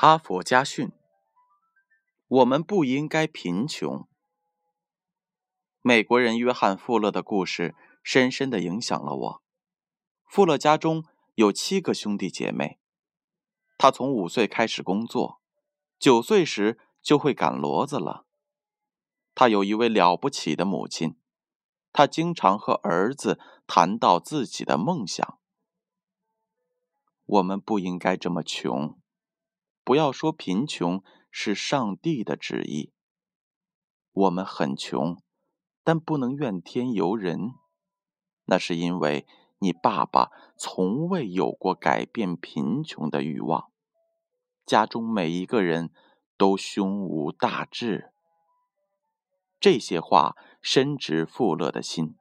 哈佛家训：我们不应该贫穷。美国人约翰·富勒的故事深深的影响了我。富勒家中有七个兄弟姐妹，他从五岁开始工作，九岁时就会赶骡子了。他有一位了不起的母亲，他经常和儿子谈到自己的梦想。我们不应该这么穷。不要说贫穷是上帝的旨意。我们很穷，但不能怨天尤人。那是因为你爸爸从未有过改变贫穷的欲望。家中每一个人都胸无大志。这些话深植富勒的心，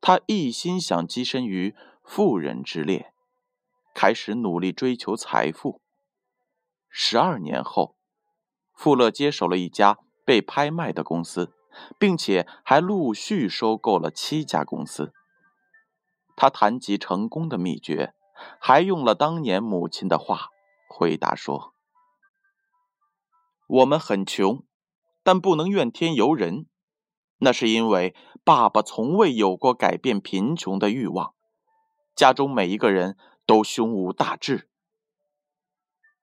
他一心想跻身于富人之列，开始努力追求财富。十二年后，富勒接手了一家被拍卖的公司，并且还陆续收购了七家公司。他谈及成功的秘诀，还用了当年母亲的话回答说：“我们很穷，但不能怨天尤人。那是因为爸爸从未有过改变贫穷的欲望，家中每一个人都胸无大志。”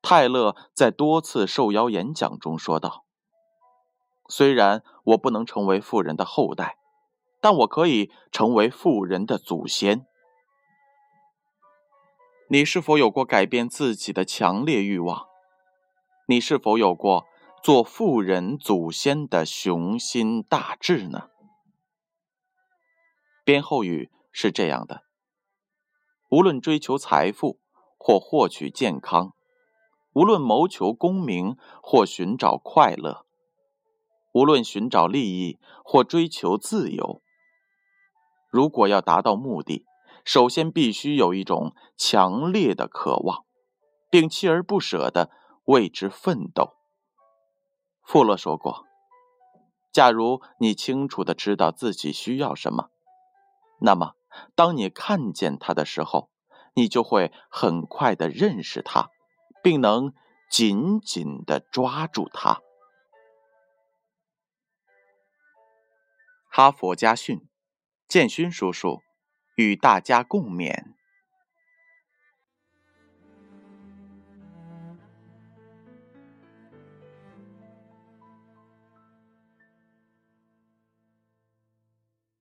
泰勒在多次受邀演讲中说道：“虽然我不能成为富人的后代，但我可以成为富人的祖先。”你是否有过改变自己的强烈欲望？你是否有过做富人祖先的雄心大志呢？编后语是这样的：无论追求财富或获取健康。无论谋求功名或寻找快乐，无论寻找利益或追求自由，如果要达到目的，首先必须有一种强烈的渴望，并锲而不舍地为之奋斗。富勒说过：“假如你清楚地知道自己需要什么，那么当你看见它的时候，你就会很快地认识它。”并能紧紧的抓住它。哈佛家训，建勋叔叔与大家共勉。